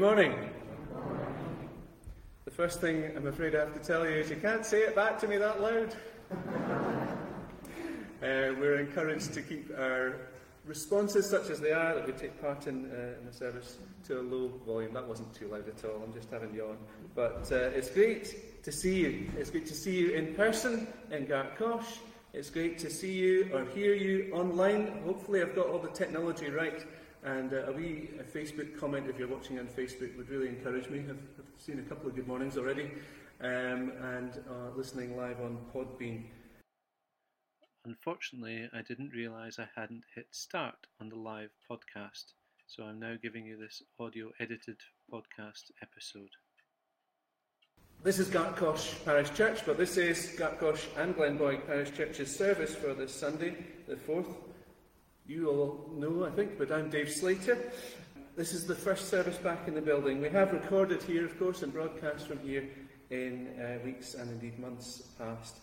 Good morning. The first thing I'm afraid I have to tell you is you can't say it back to me that loud. uh, we're encouraged to keep our responses, such as they are, that we take part in, uh, in the service, to a low volume. That wasn't too loud at all, I'm just having yawn. But uh, it's great to see you. It's great to see you in person in Gartcosh. It's great to see you or hear you online. Hopefully, I've got all the technology right. And uh, a wee a Facebook comment, if you're watching on Facebook, would really encourage me. I've, I've seen a couple of good mornings already. Um, and uh, listening live on Podbean. Unfortunately, I didn't realise I hadn't hit start on the live podcast, so I'm now giving you this audio edited podcast episode. This is Gartcosh Parish Church, but this is Gartcosh and Glenboig Parish Church's service for this Sunday, the 4th. You all know, I think, but I'm Dave Slater. This is the first service back in the building. We have recorded here, of course, and broadcast from here in uh, weeks and indeed months past.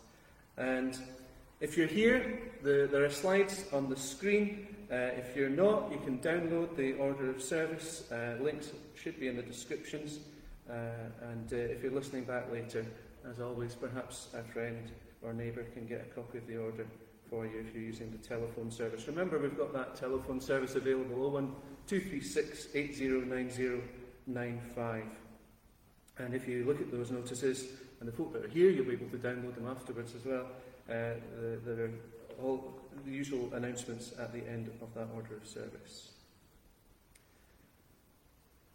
And if you're here, the, there are slides on the screen. Uh, if you're not, you can download the order of service. Uh, links should be in the descriptions. Uh, and uh, if you're listening back later, as always, perhaps a friend or neighbour can get a copy of the order for you if you're using the telephone service. Remember, we've got that telephone service available 01 236 809095. And if you look at those notices and the folk that are here, you'll be able to download them afterwards as well. Uh, there are all the usual announcements at the end of that order of service.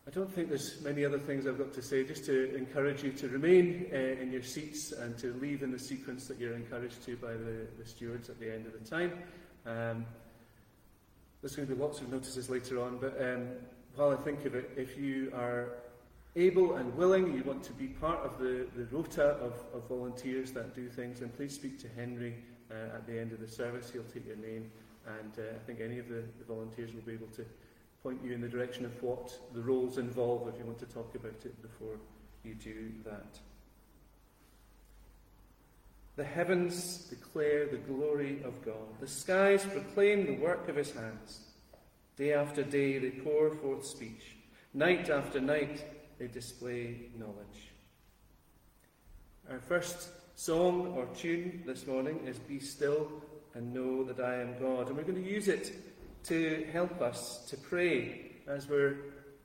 I don't think there's many other things I've got to say, just to encourage you to remain uh, in your seats and to leave in the sequence that you're encouraged to by the, the stewards at the end of the time. Um, there's going to be lots of notices later on, but um, while I think of it, if you are able and willing, you want to be part of the, the rota of, of volunteers that do things, then please speak to Henry uh, at the end of the service. He'll take your name, and uh, I think any of the, the volunteers will be able to point you in the direction of what the roles involve if you want to talk about it before you do that. The heavens declare the glory of God. The skies proclaim the work of his hands. Day after day they pour forth speech. Night after night they display knowledge. Our first song or tune this morning is Be Still and Know That I Am God. And we're going to use it to help us to pray as we're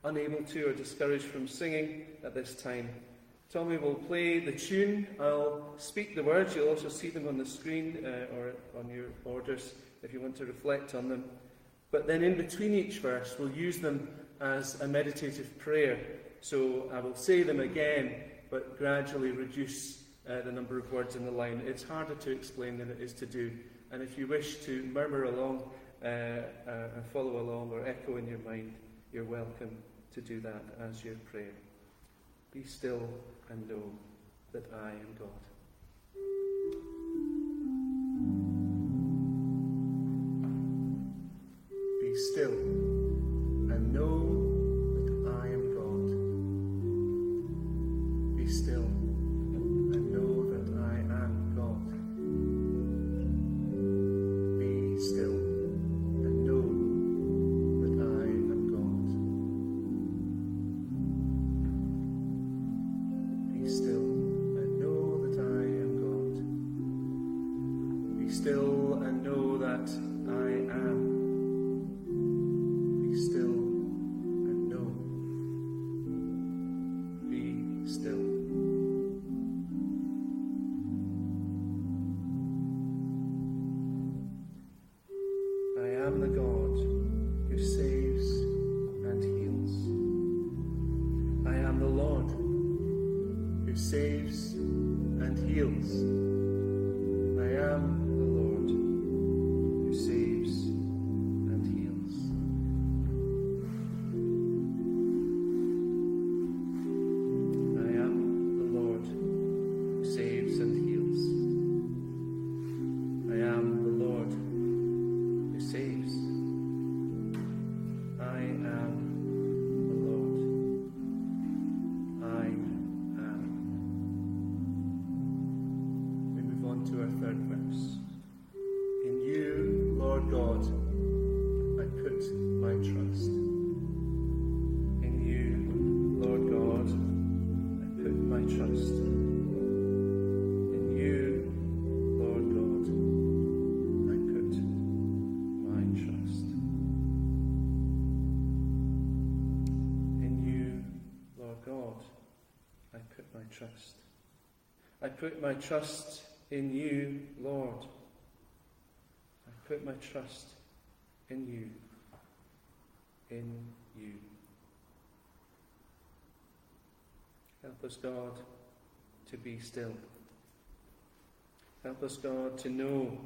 unable to or discouraged from singing at this time. Tommy will play the tune. I'll speak the words. You'll also see them on the screen uh, or on your orders if you want to reflect on them. But then in between each verse, we'll use them as a meditative prayer so I will say them again, but gradually reduce uh, the number of words in the line. It's harder to explain than it is to do. And if you wish to murmur along uh, uh, and follow along or echo in your mind, you're welcome to do that as your prayer. Be still and know that I am God. Be still put my trust in you, Lord. I put my trust in you. In you. Help us, God, to be still. Help us, God, to know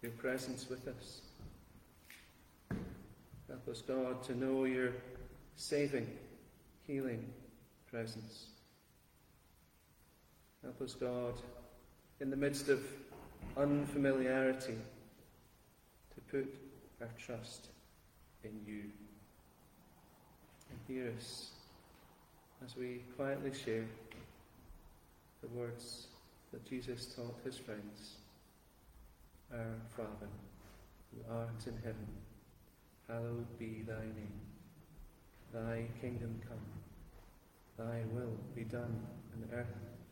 your presence with us. Help us, God, to know your saving, healing presence. Help us, God, in the midst of unfamiliarity, to put our trust in you. And hear us as we quietly share the words that Jesus taught his friends Our Father, who art in heaven, hallowed be thy name. Thy kingdom come, thy will be done on earth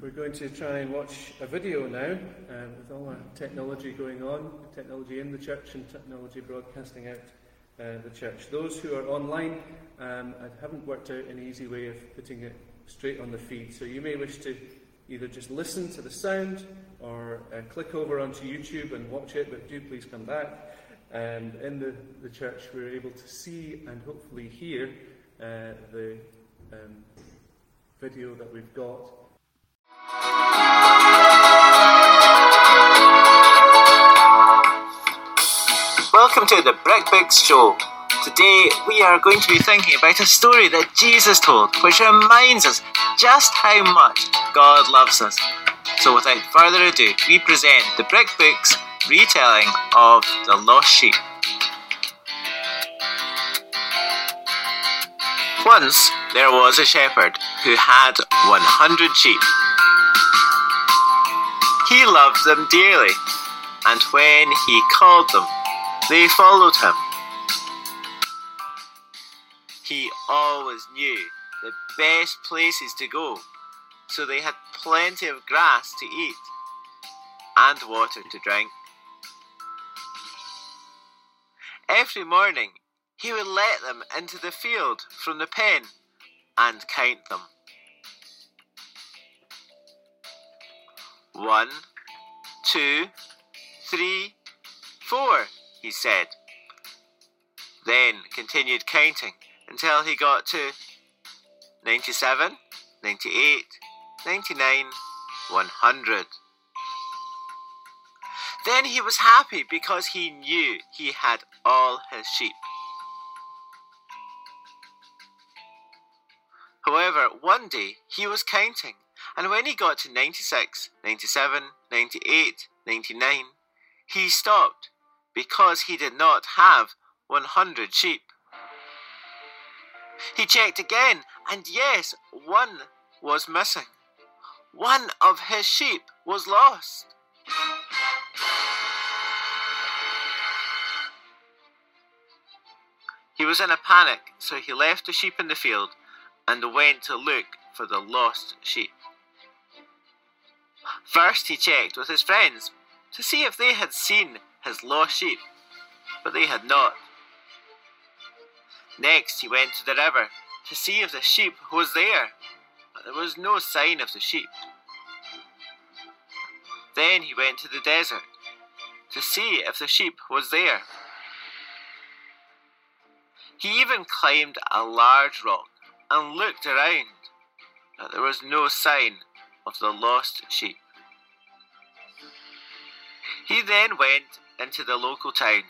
We're going to try and watch a video now um, with all our technology going on, technology in the church and technology broadcasting out uh, the church. Those who are online, um, I haven't worked out an easy way of putting it straight on the feed, so you may wish to either just listen to the sound or uh, click over onto YouTube and watch it, but do please come back. And in the, the church, we're able to see and hopefully hear uh, the um, video that we've got. Welcome to the Brickbooks Show. Today we are going to be thinking about a story that Jesus told, which reminds us just how much God loves us. So without further ado, we present the Brick Books retelling of The Lost Sheep. Once there was a shepherd who had 100 sheep. He loved them dearly, and when he called them, they followed him. He always knew the best places to go, so they had plenty of grass to eat and water to drink. Every morning, he would let them into the field from the pen and count them. One, two, three, four, he said. Then continued counting until he got to 97, 98, 99, 100. Then he was happy because he knew he had all his sheep. However, one day he was counting, and when he got to 96, 97, 98, 99, he stopped because he did not have 100 sheep. He checked again, and yes, one was missing. One of his sheep was lost. He was in a panic, so he left the sheep in the field and went to look for the lost sheep. First, he checked with his friends to see if they had seen his lost sheep, but they had not. Next, he went to the river to see if the sheep was there, but there was no sign of the sheep. Then he went to the desert to see if the sheep was there. He even climbed a large rock and looked around, but there was no sign of the lost sheep. He then went into the local town,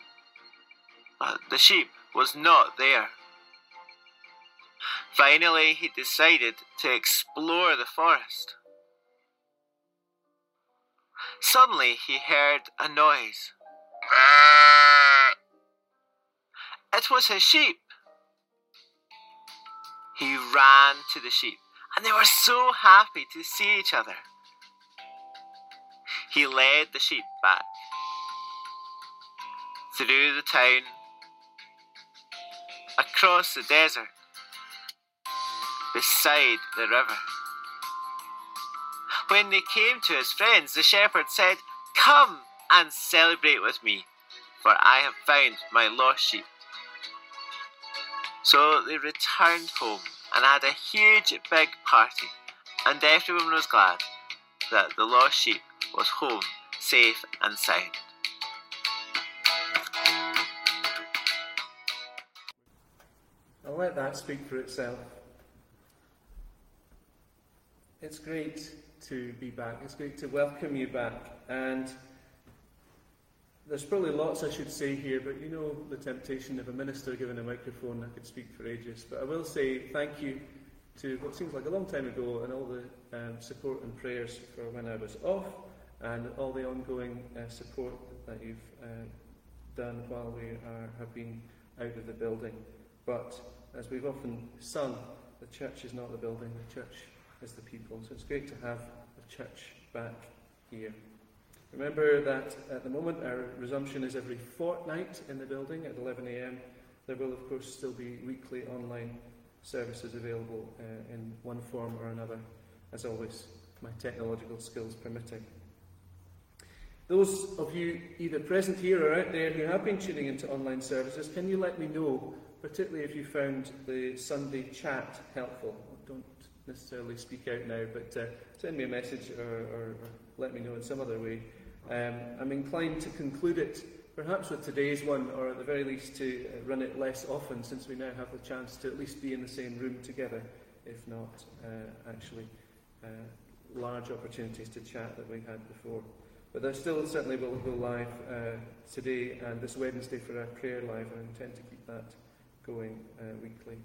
but the sheep was not there. Finally, he decided to explore the forest. Suddenly, he heard a noise. It was his sheep. He ran to the sheep, and they were so happy to see each other. He led the sheep back through the town, across the desert, beside the river. When they came to his friends, the shepherd said, Come and celebrate with me, for I have found my lost sheep. So they returned home and had a huge big party, and everyone was glad that the lost sheep was home safe and sound. I'll let that speak for itself. It's great to be back. It's great to welcome you back. And there's probably lots I should say here, but you know the temptation of a minister given a microphone, I could speak for ages. But I will say thank you to what seems like a long time ago and all the um, support and prayers for when I was off and all the ongoing uh, support that you've uh, done while we are, have been out of the building. But as we've often sung, the church is not the building, the church is the people. So it's great to have the church back here. Remember that at the moment our resumption is every fortnight in the building at 11am. There will, of course, still be weekly online services available uh, in one form or another, as always, my technological skills permitting. Those of you either present here or out there who have been tuning into online services, can you let me know, particularly if you found the Sunday chat helpful? Don't necessarily speak out now, but uh, send me a message or, or, let me know in some other way. Um, I'm inclined to conclude it perhaps with today's one, or at the very least to uh, run it less often, since we now have the chance to at least be in the same room together, if not uh, actually uh, large opportunities to chat that we had before. But there still certainly will go live uh, today and this Wednesday for our prayer live. I intend to keep that going uh, weekly.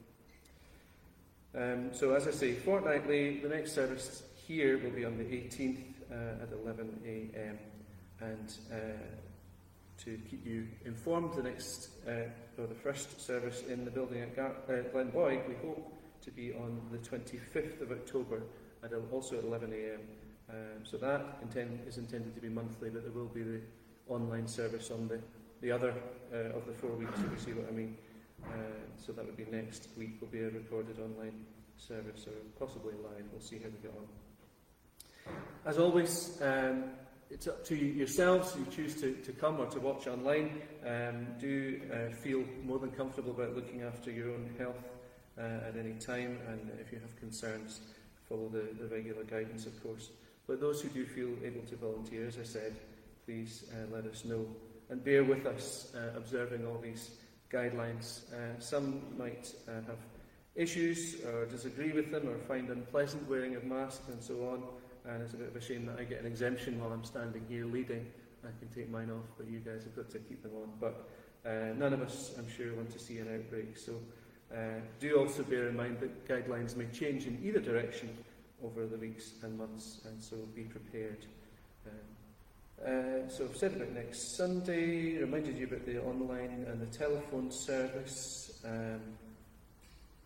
Um, so, as I say, fortnightly, the next service here will be on the 18th uh, at 11 a.m. And uh, to keep you informed, the next uh, or the first service in the building at Gar- uh, Glenboig, we hope to be on the 25th of October at also at 11 a.m. Um, so that intend, is intended to be monthly, but there will be the online service on the, the other uh, of the four weeks, if you see what I mean. Uh, so that would be next week, will be a recorded online service, or possibly live. We'll see how we get on. As always, um, it's up to yourselves. You choose to, to come or to watch online. Um, do uh, feel more than comfortable about looking after your own health uh, at any time, and if you have concerns, follow the, the regular guidance, of course. But those who do feel able to volunteer, as I said, please uh, let us know. And bear with us uh, observing all these guidelines. Uh, some might uh, have issues or disagree with them or find unpleasant wearing of masks and so on. And it's a bit of a shame that I get an exemption while I'm standing here leading. I can take mine off, but you guys have got to keep them on. But uh, none of us, I'm sure, want to see an outbreak. So uh, do also bear in mind that guidelines may change in either direction over the weeks and months, and so be prepared. Uh, so I've said about next Sunday, reminded you about the online and the telephone service. Um,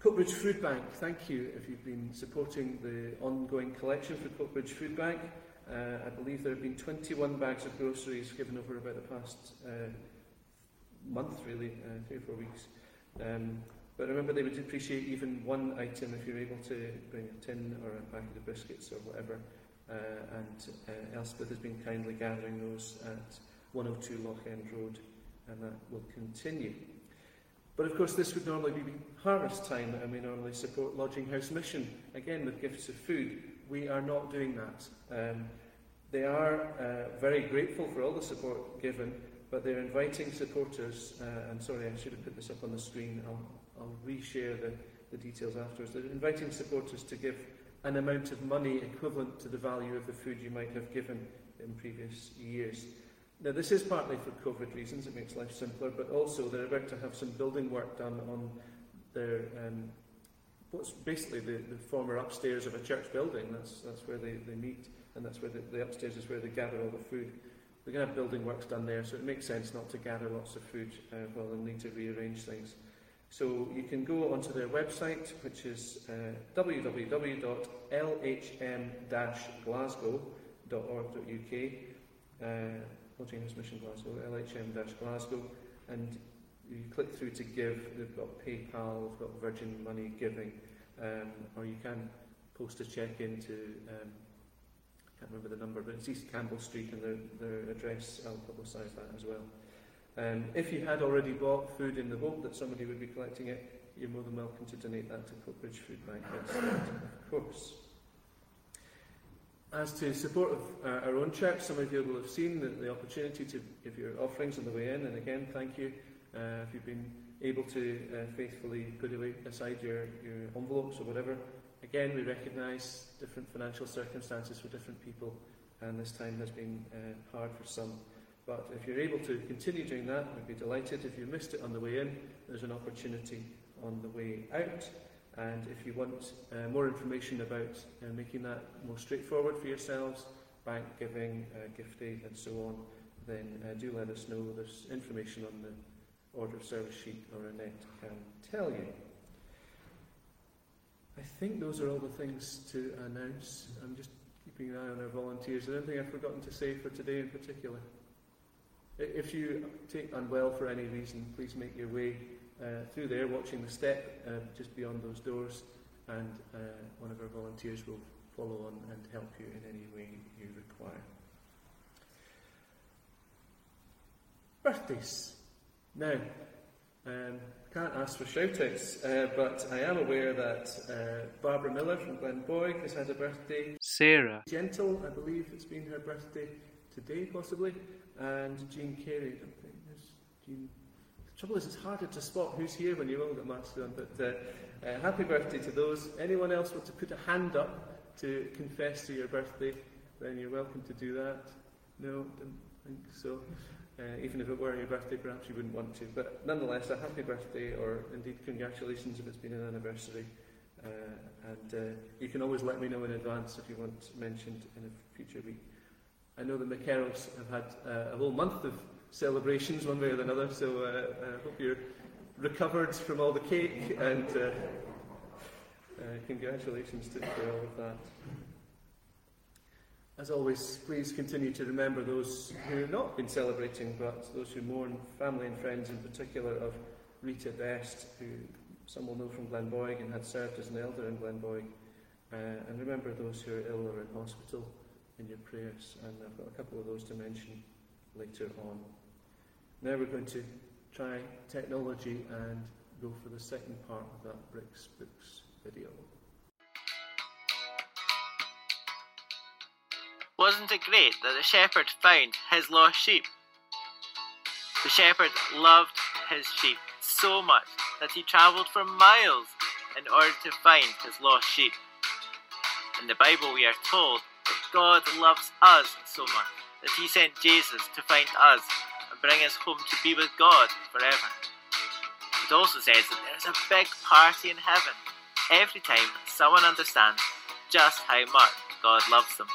Coatbridge Food Bank, thank you if you've been supporting the ongoing collection for Coatbridge Food Bank. Uh, I believe there have been 21 bags of groceries given over about the past uh, month, really, uh, three or four weeks. Um, but remember, they would appreciate even one item if you're able to bring a tin or a packet of biscuits or whatever. Uh, and uh, Elspeth has been kindly gathering those at 102 Loch End Road, and that will continue. But of course, this would normally be harvest time, and we normally support Lodging House Mission, again with gifts of food. We are not doing that. Um, they are uh, very grateful for all the support given, but they're inviting supporters, uh, and sorry, I should have put this up on the screen. I'll, I'll reshare the, the details afterwards. They're inviting supporters to give an amount of money equivalent to the value of the food you might have given in previous years. Now, this is partly for COVID reasons, it makes life simpler, but also they're about to have some building work done on their, um, what's basically the, the former upstairs of a church building. That's, that's where they, they meet, and that's where the, the upstairs is where they gather all the food. we're going to have building works done there, so it makes sense not to gather lots of food uh, while they need to rearrange things. So you can go onto their website, which is uh, www.lhm-glasgow.org.uk, uh, Lodging House Mission Glasgow, lhm-glasgow, and you click through to give. They've got PayPal, they've got Virgin Money Giving, um, or you can post a check into. Um, I can't remember the number, but it's East Campbell Street, and their, their address. I'll publicise that as well. Um, if you had already bought food in the hope that somebody would be collecting it, you're more than welcome to donate that to Coatbridge Food Bank of course. As to support of uh, our own church, some of you will have seen the, the opportunity to give your offerings on the way in, and again, thank you uh, if you've been able to uh, faithfully put away, aside your, your envelopes or whatever. Again, we recognise different financial circumstances for different people, and this time has been uh, hard for some. But if you're able to continue doing that, we'd be delighted. If you missed it on the way in, there's an opportunity on the way out. And if you want uh, more information about uh, making that more straightforward for yourselves, bank giving, uh, gift aid, and so on, then uh, do let us know. There's information on the order of service sheet or Annette can tell you. I think those are all the things to announce. I'm just keeping an eye on our volunteers. Is there anything I've forgotten to say for today in particular? If you take unwell for any reason, please make your way uh, through there, watching the step uh, just beyond those doors, and uh, one of our volunteers will follow on and help you in any way you require. Birthdays. Now, um, can't ask for shout-outs, uh, but I am aware that uh, Barbara Miller from Glenboig has had a birthday. Sarah. Gentle, I believe it's been her birthday today, possibly, and Jean Carey. I think there's Jean. The trouble is, it's harder to spot who's here when you've all masks on. But uh, uh, happy birthday to those. Anyone else want to put a hand up to confess to your birthday? Then you're welcome to do that. No, don't think so. Uh, even if it were your birthday, perhaps you wouldn't want to. But nonetheless, a happy birthday, or indeed congratulations if it's been an anniversary. Uh, and uh, you can always let me know in advance if you want mentioned in a future week. I know the McCarrolls have had uh, a whole month of celebrations, one way or another, so uh, I hope you're recovered from all the cake, and uh, uh, congratulations to, for all of that. As always, please continue to remember those who have not been celebrating, but those who mourn, family and friends in particular, of Rita Best, who some will know from Glenboig and had served as an elder in Glenboig. Uh, and remember those who are ill or in hospital in your prayers. And I've got a couple of those to mention later on. Now we're going to try technology and go for the second part of that Bricks Books video. Wasn't it great that the shepherd found his lost sheep? The shepherd loved his sheep so much that he travelled for miles in order to find his lost sheep. In the Bible, we are told God loves us so much that he sent Jesus to find us and bring us home to be with God forever. It also says that there is a big party in heaven every time someone understands just how much God loves them.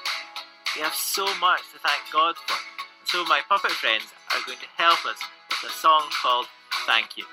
We have so much to thank God for. So my puppet friends are going to help us with a song called Thank. You,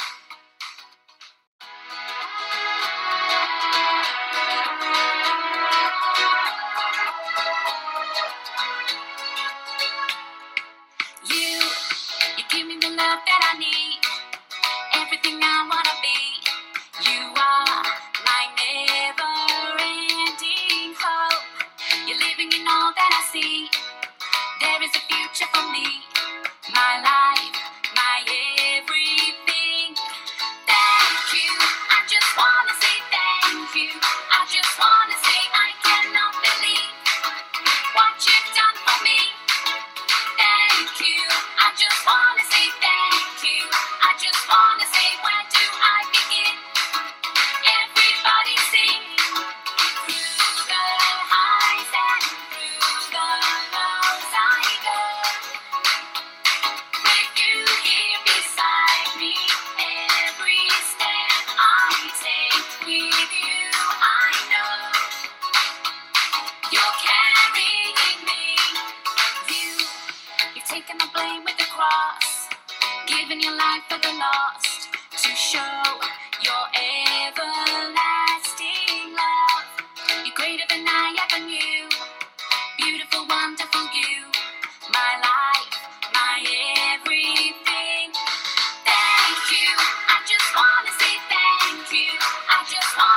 just wanna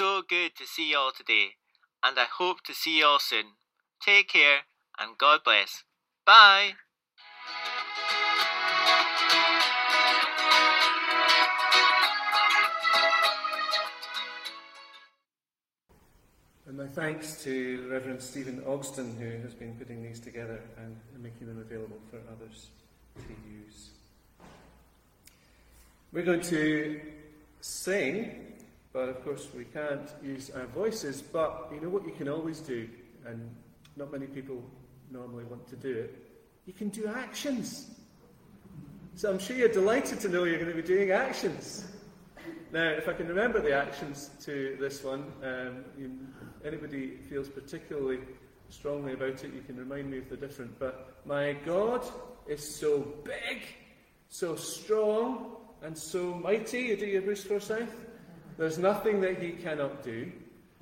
so good to see you all today, and I hope to see you all soon. Take care, and God bless. Bye. And my thanks to Reverend Stephen Ogston, who has been putting these together and making them available for others to use. We're going to sing, but of course we can't use our voices. But you know what you can always do, and not many people normally want to do it? You can do actions. So I'm sure you're delighted to know you're going to be doing actions. Now, if I can remember the actions to this one, um, you, anybody feels particularly strongly about it, you can remind me of the different. But my God is so big, so strong, and so mighty. You do your Bruce Forsyth? There's nothing that he cannot do.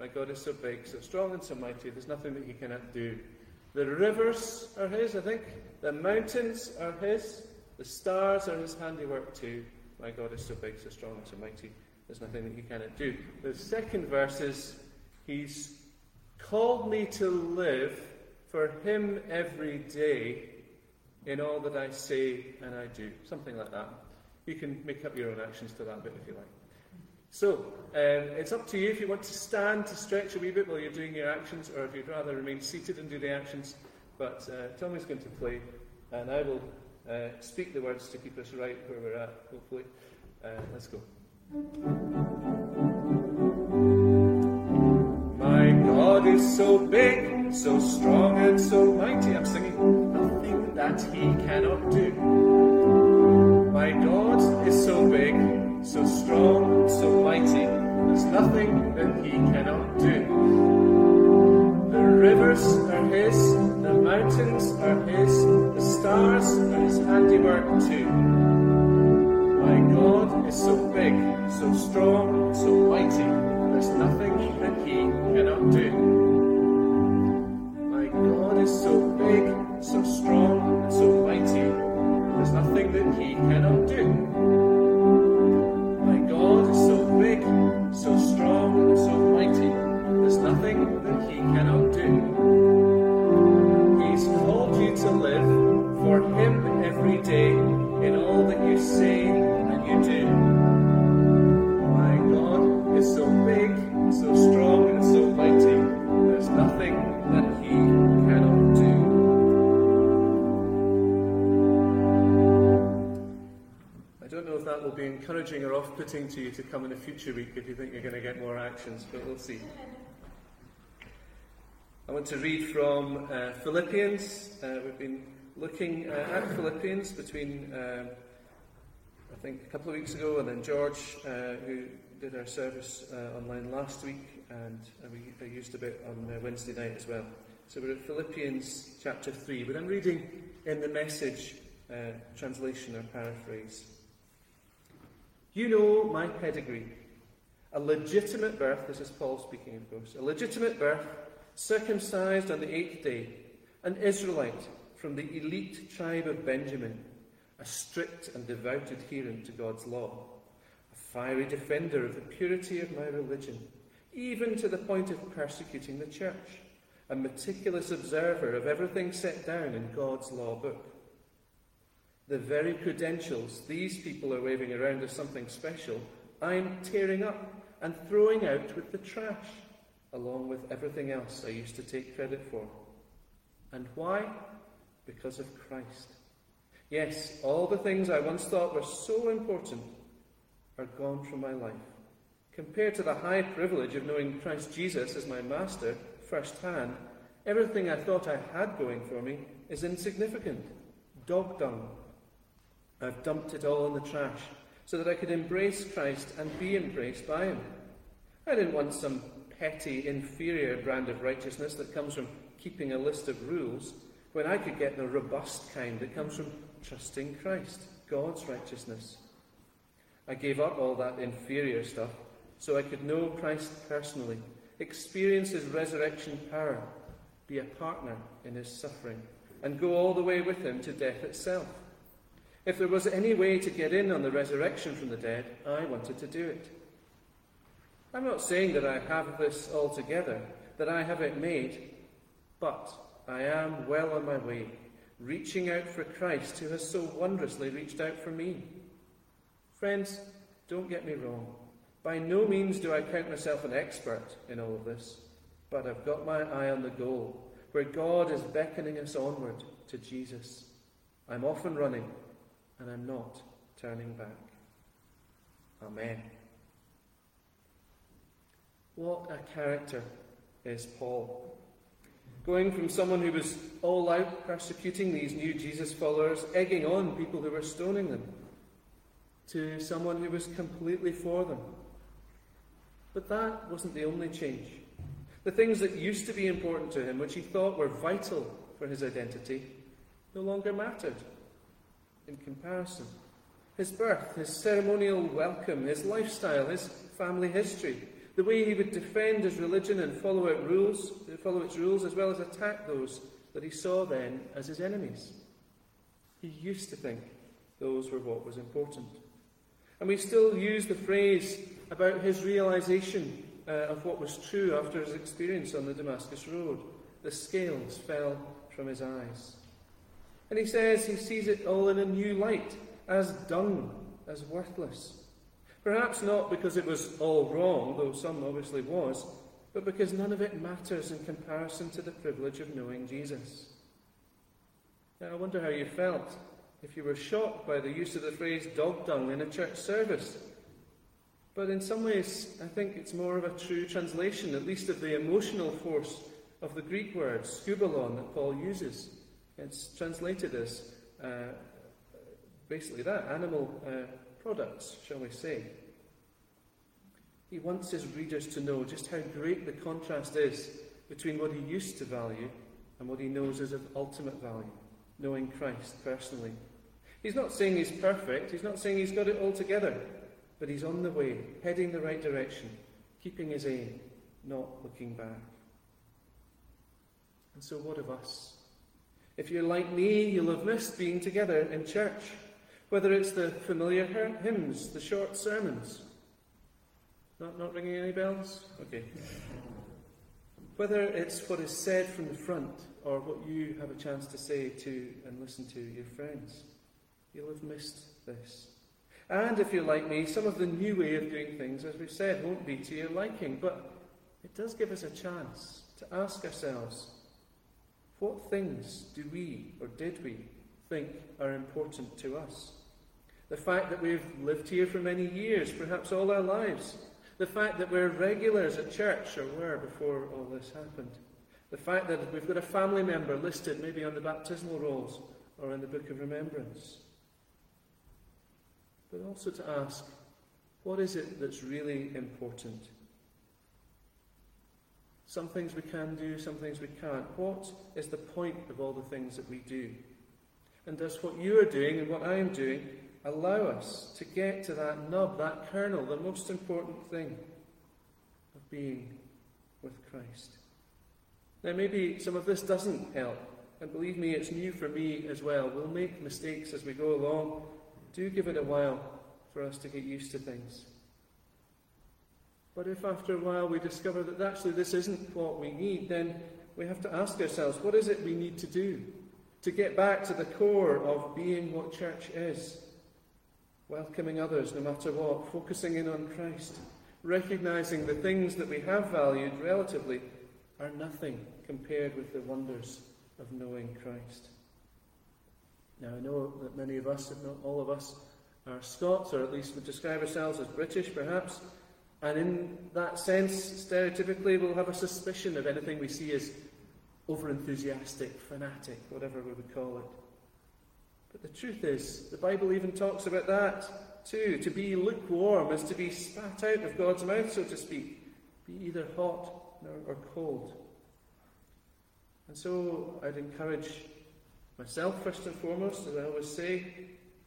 My God is so big, so strong, and so mighty. There's nothing that he cannot do. The rivers are his, I think. The mountains are his. The stars are his handiwork too. My God is so big, so strong, and so mighty. There's nothing that he cannot do. The second verse is, He's called me to live for him every day in all that I say and I do. Something like that. You can make up your own actions to that bit if you like. So, um, it's up to you if you want to stand to stretch a wee bit while you're doing your actions, or if you'd rather remain seated and do the actions. But uh, Tommy's going to play, and I will uh, speak the words to keep us right where we're at, hopefully. Uh, let's go. My God is so big, so strong, and so mighty. I'm singing nothing that He cannot do. My God is so big, so strong, so mighty. There's nothing that He cannot do. The rivers are His, the mountains are His, the stars are His handiwork too. My God is so big, so strong, so mighty. There's nothing that He cannot do. My God is so big, so strong, and so mighty. There's nothing that He cannot do. Cannot do. He's called you to live for Him every day in all that you say and you do. My God is so big, so strong, and so mighty. There's nothing that He cannot do. I don't know if that will be encouraging or off putting to you to come in a future week if you think you're going to get more actions, but we'll see. I want to read from uh, Philippians. Uh, we've been looking uh, at Philippians between, um, I think, a couple of weeks ago, and then George, uh, who did our service uh, online last week, and uh, we used a bit on uh, Wednesday night as well. So we're at Philippians chapter 3, but I'm reading in the message uh, translation or paraphrase. You know my pedigree. A legitimate birth, this is Paul speaking, of course, a legitimate birth, circumcised on the eighth day, an Israelite from the elite tribe of Benjamin, a strict and devout adherent to God's law, a fiery defender of the purity of my religion, even to the point of persecuting the church, a meticulous observer of everything set down in God's law book. The very credentials these people are waving around as something special, I'm tearing up and throwing out with the trash, along with everything else I used to take credit for. And why? Because of Christ. Yes, all the things I once thought were so important are gone from my life. Compared to the high privilege of knowing Christ Jesus as my master firsthand, everything I thought I had going for me is insignificant, dog dung. I've dumped it all in the trash so that I could embrace Christ and be embraced by Him. I didn't want some petty, inferior brand of righteousness that comes from keeping a list of rules when I could get the robust kind that comes from trusting Christ, God's righteousness. I gave up all that inferior stuff so I could know Christ personally, experience His resurrection power, be a partner in His suffering, and go all the way with Him to death itself. If there was any way to get in on the resurrection from the dead, I wanted to do it. I'm not saying that I have this all together, that I have it made, but I am well on my way, reaching out for Christ who has so wondrously reached out for me. Friends, don't get me wrong. By no means do I count myself an expert in all of this, but I've got my eye on the goal, where God is beckoning us onward to Jesus. I'm often running, and I'm not turning back. Amen. What a character is Paul. Going from someone who was all out persecuting these new Jesus followers, egging on people who were stoning them, to someone who was completely for them. But that wasn't the only change. The things that used to be important to him, which he thought were vital for his identity, no longer mattered in comparison. His birth, his ceremonial welcome, his lifestyle, his family history, the way he would defend his religion and follow its rules, follow its rules, as well as attack those that he saw then as his enemies. He used to think those were what was important. And we still use the phrase about his realization uh, of what was true after his experience on the Damascus Road. The scales fell from his eyes. And he says he sees it all in a new light, as dung, as worthless. Perhaps not because it was all wrong, though some obviously was, but because none of it matters in comparison to the privilege of knowing Jesus. Now, I wonder how you felt if you were shocked by the use of the phrase dog dung in a church service. But in some ways, I think it's more of a true translation, at least of the emotional force of the Greek word, skubalon, that Paul uses. It's translated as uh, basically that animal uh, products, shall we say. He wants his readers to know just how great the contrast is between what he used to value and what he knows is of ultimate value, knowing Christ personally. He's not saying he's perfect, he's not saying he's got it all together, but he's on the way, heading the right direction, keeping his aim, not looking back. And so, what of us? If you're like me, you'll have missed being together in church, whether it's the familiar hymns, the short sermons. Not, not ringing any bells? Okay. Whether it's what is said from the front or what you have a chance to say to and listen to your friends, you'll have missed this. And if you're like me, some of the new way of doing things, as we've said, won't be to your liking, but it does give us a chance to ask ourselves what things do we, or did we, think are important to us? The fact that we've lived here for many years, perhaps all our lives. The fact that we're regulars at church, or were before all this happened. The fact that we've got a family member listed maybe on the baptismal rolls or in the book of remembrance. But also to ask, what is it that's really important? Some things we can do, some things we can't. What is the point of all the things that we do? And does what you are doing and what I am doing allow us to get to that nub, that kernel, the most important thing of being with Christ? Now, maybe some of this doesn't help, and believe me, it's new for me as well. We'll make mistakes as we go along. Do give it a while for us to get used to things. But if after a while we discover that actually this isn't what we need, then we have to ask ourselves what is it we need to do to get back to the core of being what church is? Welcoming others no matter what, focusing in on Christ, recognizing the things that we have valued relatively are nothing compared with the wonders of knowing Christ. Now, I know that many of us, if not all of us, are Scots, or at least would describe ourselves as British, perhaps. And in that sense, stereotypically, we'll have a suspicion of anything we see as over enthusiastic, fanatic, whatever we would call it. But the truth is, the Bible even talks about that too. To be lukewarm is to be spat out of God's mouth, so to speak. Be either hot or cold. And so I'd encourage myself, first and foremost, as I always say,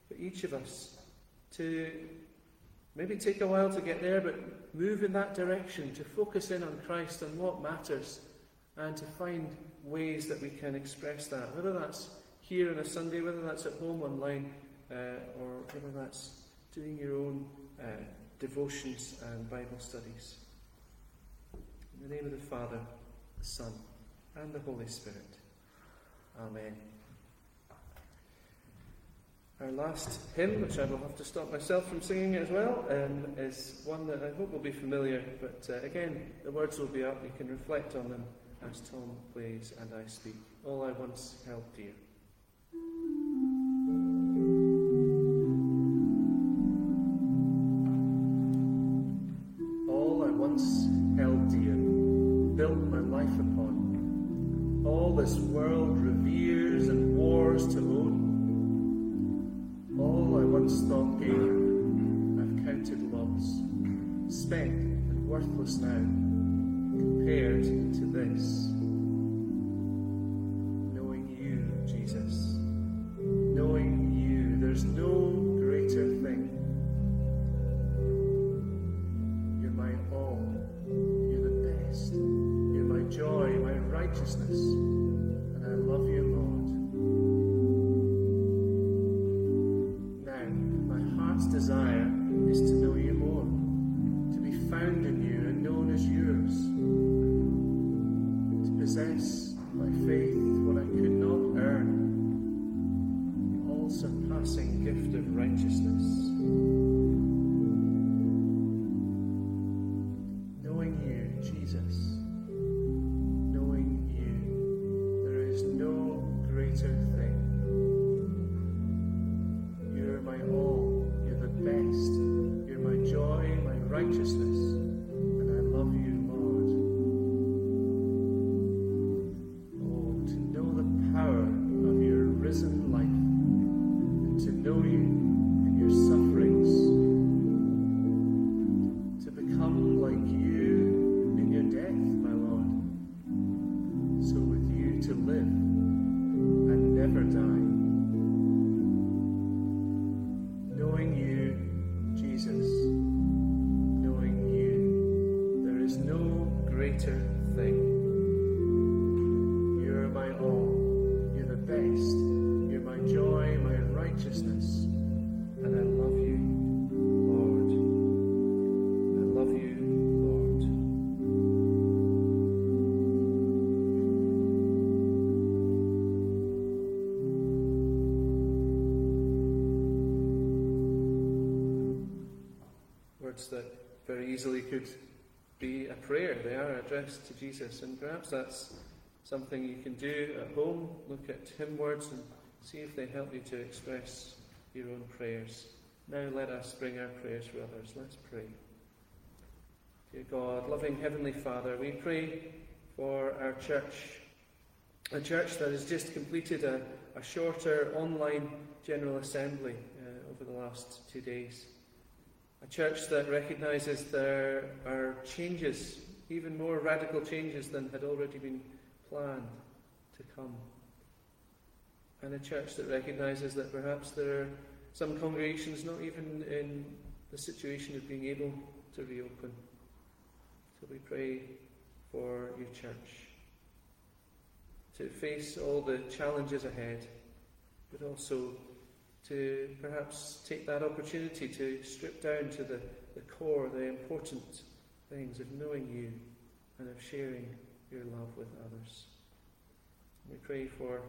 for each of us to maybe take a while to get there, but move in that direction, to focus in on Christ and what matters, and to find ways that we can express that, whether that's here on a Sunday, whether that's at home online, uh, or whether that's doing your own uh, devotions and Bible studies. In the name of the Father, the Son, and the Holy Spirit. Amen. Our last hymn, which I will have to stop myself from singing as well, um, is one that I hope will be familiar, but uh, again, the words will be up. You can reflect on them as Tom plays and I speak. All I once held dear. All I once held dear, built my life upon. All this world reveres and wars to own. All I once thought gain, I've counted loss, spent and worthless now, compared to this. Righteousness, and I love you, Lord. I love you, Lord. Words that very easily could be a prayer. They are addressed to Jesus, and perhaps that's something you can do at home. Look at hymn words and see if they help you to express your own prayers. Now let us bring our prayers for others. Let's pray. Dear God, loving Heavenly Father, we pray for our church A church that has just completed a, a shorter online General Assembly uh, over the last two days. A church that recognises there are changes, even more radical changes than had already been planned to come. And a church that recognises that perhaps there are some congregations not even in the situation of being able to reopen. So we pray for your church to face all the challenges ahead, but also to perhaps take that opportunity to strip down to the, the core, the important things of knowing you and of sharing your love with others. We pray for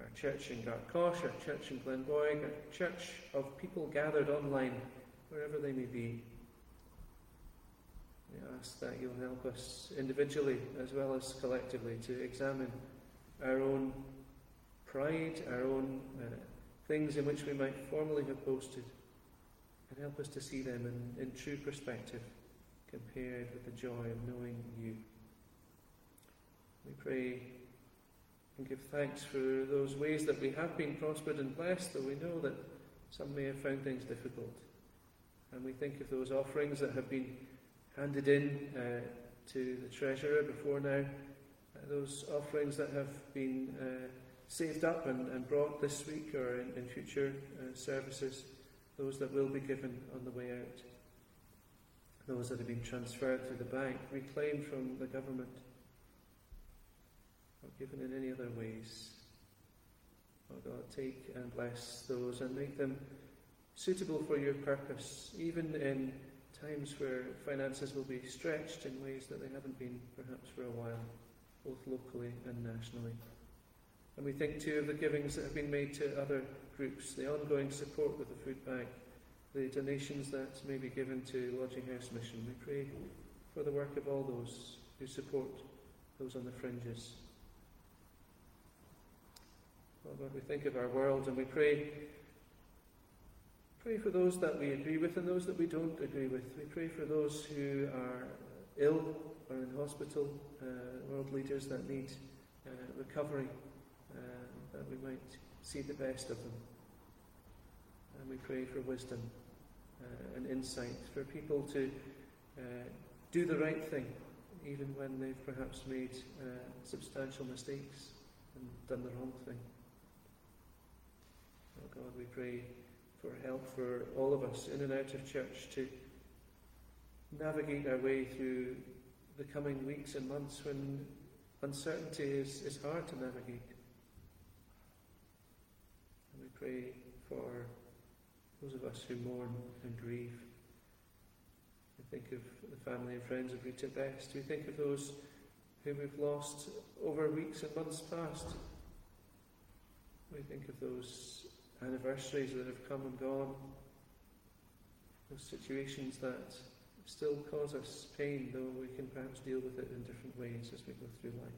our church in Gartcosh, our church in Glenboig, our church of people gathered online, wherever they may be. We ask that you'll help us individually as well as collectively to examine our own pride, our own uh, things in which we might formerly have boasted, and help us to see them in, in true perspective compared with the joy of knowing you. We pray and give thanks for those ways that we have been prospered and blessed, though we know that some may have found things difficult. And we think of those offerings that have been handed in uh, to the treasurer before now, uh, those offerings that have been uh, saved up and, and, brought this week or in, in future uh, services, those that will be given on the way out, those that have been transferred to the bank, reclaimed from the government or given in any other ways. Oh God, take and bless those and make them suitable for your purpose, even in times where finances will be stretched in ways that they haven't been perhaps for a while, both locally and nationally. And we think too of the givings that have been made to other groups, the ongoing support with the food bank, the donations that may be given to Lodging House Mission. We pray for the work of all those who support those on the fringes. God, we think of our world and we pray pray for those that we agree with and those that we don't agree with. We pray for those who are ill or in hospital, uh, world leaders that need uh, recovery, uh, that we might see the best of them. And we pray for wisdom uh, and insight for people to uh, do the right thing, even when they've perhaps made uh, substantial mistakes and done the wrong thing. Oh God, we pray for help for all of us in and out of church to navigate our way through the coming weeks and months when uncertainty is, is hard to navigate. And we pray for those of us who mourn and grieve. We think of the family and friends of Rita Best. We think of those whom we've lost over weeks and months past. We think of those anniversaries that have come and gone, those situations that still cause us pain, though we can perhaps deal with it in different ways as we go through life.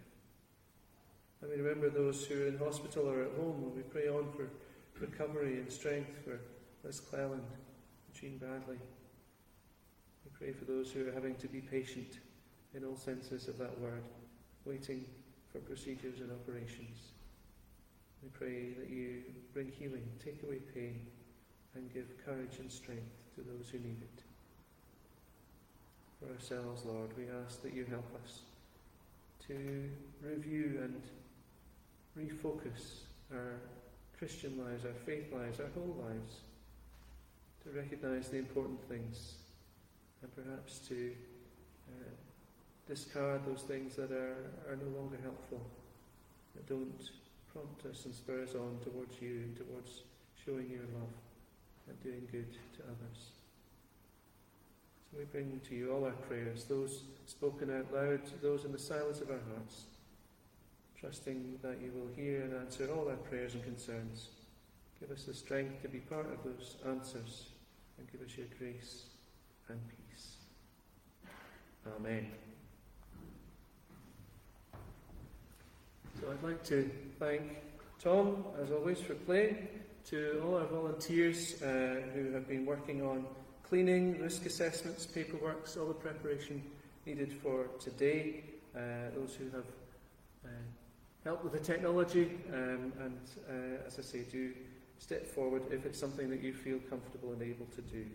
And we remember those who are in hospital or at home, and we pray on for recovery and strength for Liz Cleland, Jean Bradley. We pray for those who are having to be patient in all senses of that word, waiting for procedures and operations. We pray that you bring healing, take away pain, and give courage and strength to those who need it. For ourselves, Lord, we ask that you help us to review and refocus our Christian lives, our faith lives, our whole lives, to recognize the important things, and perhaps to uh, discard those things that are, are no longer helpful, that don't prompt us and spur us on towards you, towards showing your love and doing good to others. So we bring to you all our prayers, those spoken out loud, those in the silence of our hearts, trusting that you will hear and answer all our prayers and concerns. Give us the strength to be part of those answers and give us your grace and peace. Amen. So I'd like to thank Tom, as always, for playing, to all our volunteers uh, who have been working on cleaning, risk assessments, paperwork, all the preparation needed for today, uh, those who have uh, help with the technology, um, and uh, as I say, do step forward if it's something that you feel comfortable and able to do.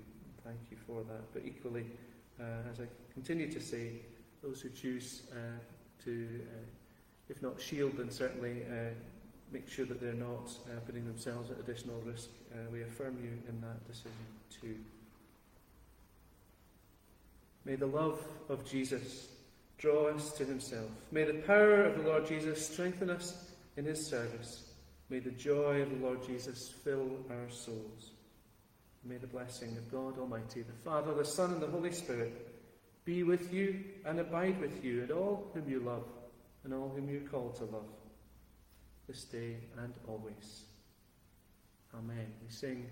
Thank you for that. But equally, uh, as I continue to say, those who choose uh, to, if not shield, then certainly uh, make sure that they're not uh, putting themselves at additional risk. Uh, we affirm you in that decision too. May the love of Jesus draw us to himself. May the power of the Lord Jesus strengthen us in his service. May the joy of the Lord Jesus fill our souls. May the blessing of God Almighty, the Father, the Son, and the Holy Spirit be with you and abide with you and all whom you love and all whom you're called to love this day and always. Amen. We sing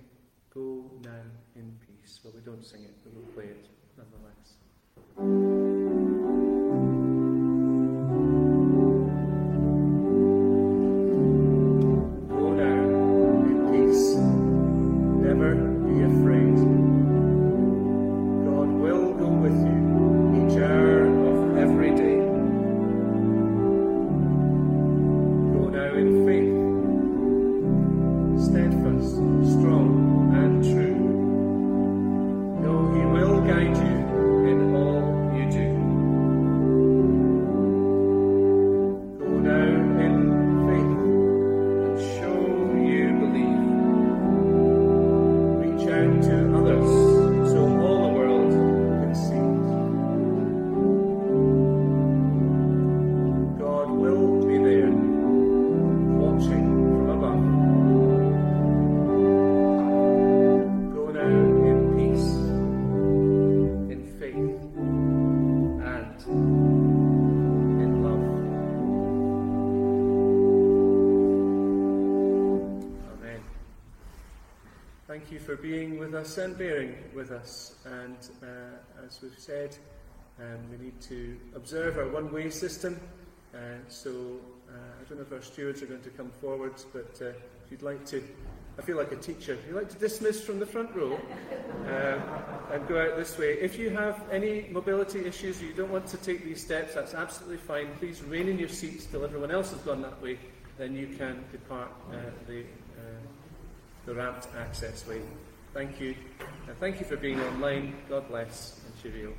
Go Now in Peace. Well, we don't sing it, but we'll play it nonetheless. With us. And uh, as we've said, um, we need to observe our one way system. Uh, so uh, I don't know if our stewards are going to come forward, but uh, if you'd like to, I feel like a teacher. If you'd like to dismiss from the front row uh, and go out this way. If you have any mobility issues, or you don't want to take these steps, that's absolutely fine. Please remain in your seats till everyone else has gone that way. Then you can depart the, the ramped access way. Thank you. And thank you for being online. God bless and cheerio.